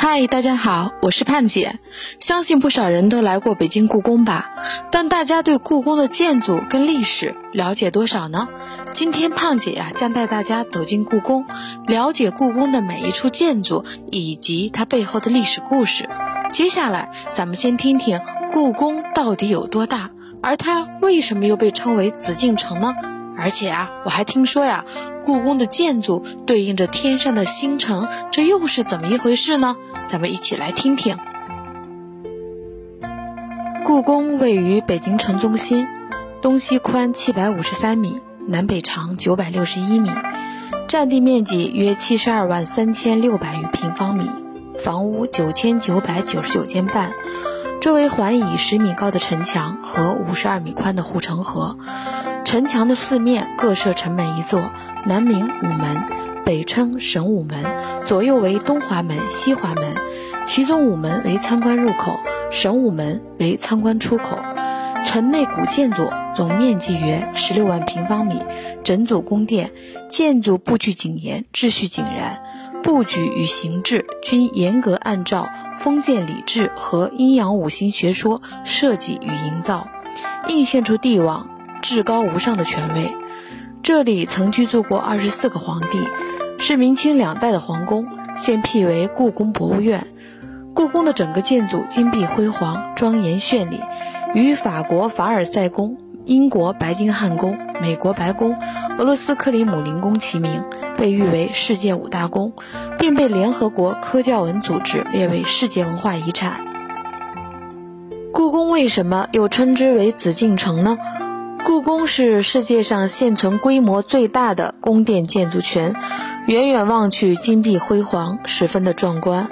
嗨，大家好，我是盼姐。相信不少人都来过北京故宫吧，但大家对故宫的建筑跟历史了解多少呢？今天胖姐呀，将带大家走进故宫，了解故宫的每一处建筑以及它背后的历史故事。接下来，咱们先听听故宫到底有多大，而它为什么又被称为紫禁城呢？而且啊，我还听说呀，故宫的建筑对应着天上的星辰，这又是怎么一回事呢？咱们一起来听听。故宫位于北京城中心，东西宽七百五十三米，南北长九百六十一米，占地面积约七十二万三千六百余平方米，房屋九千九百九十九间半，周围环以十米高的城墙和五十二米宽的护城河。城墙的四面各设城门一座，南名午门，北称神武门，左右为东华门、西华门。其中午门为参观入口，神武门为参观出口。城内古建筑总面积约十六万平方米，整组宫殿建筑布局谨严，秩序井然，布局与形制均严格按照封建礼制和阴阳五行学说设计与营造，映现出帝王。至高无上的权威，这里曾居住过二十四个皇帝，是明清两代的皇宫，现辟为故宫博物院。故宫的整个建筑金碧辉煌、庄严绚丽，与法国凡尔赛宫、英国白金汉宫、美国白宫、俄罗斯克里姆林宫齐名，被誉为世界五大宫，并被联合国科教文组织列为世界文化遗产。故宫为什么又称之为紫禁城呢？故宫是世界上现存规模最大的宫殿建筑群，远远望去金碧辉煌，十分的壮观。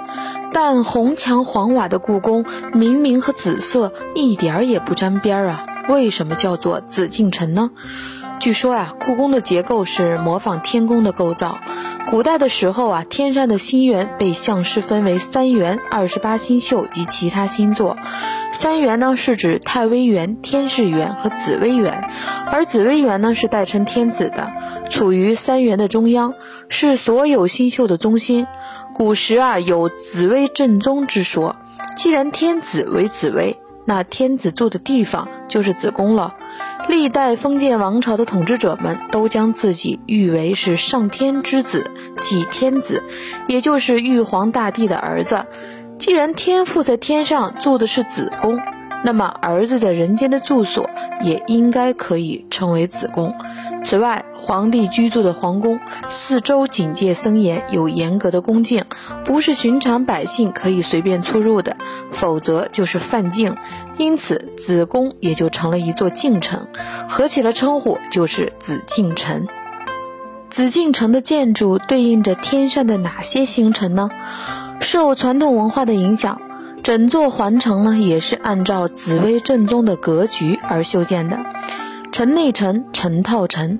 但红墙黄瓦的故宫明明和紫色一点儿也不沾边儿啊！为什么叫做紫禁城呢？据说呀，故宫的结构是模仿天宫的构造。古代的时候啊，天上的星元被相师分为三元、二十八星宿及其他星座。三元呢是指太微元、天士元和紫微元，而紫微元呢是代称天子的，处于三元的中央，是所有星宿的中心。古时啊有紫微正宗之说，既然天子为紫微，那天子住的地方就是子宫了。历代封建王朝的统治者们都将自己誉为是上天之子，即天子，也就是玉皇大帝的儿子。既然天父在天上住的是子宫，那么儿子在人间的住所也应该可以称为子宫。此外，皇帝居住的皇宫四周警戒森严，有严格的宫禁，不是寻常百姓可以随便出入的，否则就是犯禁。因此，子宫也就成了一座禁城，合起了称呼就是紫禁城。紫禁城的建筑对应着天上的哪些星辰呢？受传统文化的影响，整座环城呢也是按照紫微正宗的格局而修建的。城内城、城套城，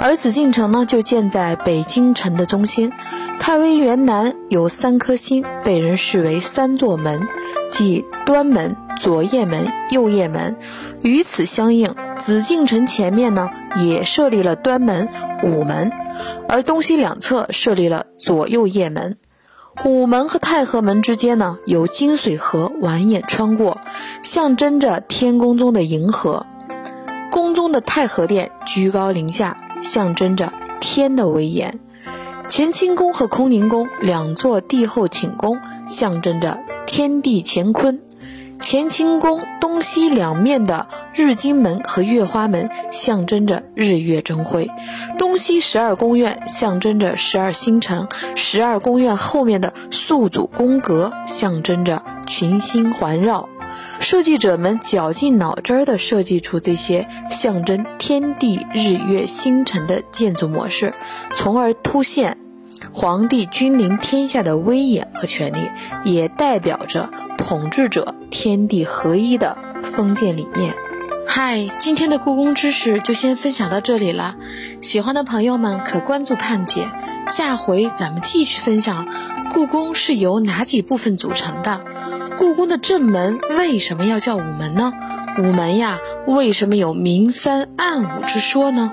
而紫禁城呢就建在北京城的中心。太微垣南有三颗星，被人视为三座门，即端门、左掖门、右掖门。与此相应，紫禁城前面呢也设立了端门、午门，而东西两侧设立了左右掖门。午门和太和门之间呢有金水河蜿蜒穿过，象征着天宫中的银河。宫中的太和殿居高临下，象征着天的威严；乾清宫和坤宁宫两座帝后寝宫，象征着天地乾坤。乾清宫东西两面的日金门和月花门，象征着日月争辉；东西十二宫院象征着十二星辰；十二宫院后面的宿主宫阁，象征着群星环绕。设计者们绞尽脑汁儿地设计出这些象征天地日月星辰的建筑模式，从而凸显皇帝君临天下的威严和权力，也代表着统治者天地合一的封建理念。嗨，今天的故宫知识就先分享到这里了，喜欢的朋友们可关注盼姐，下回咱们继续分享故宫是由哪几部分组成的。故宫的正门为什么要叫午门呢？午门呀，为什么有明三暗五之说呢？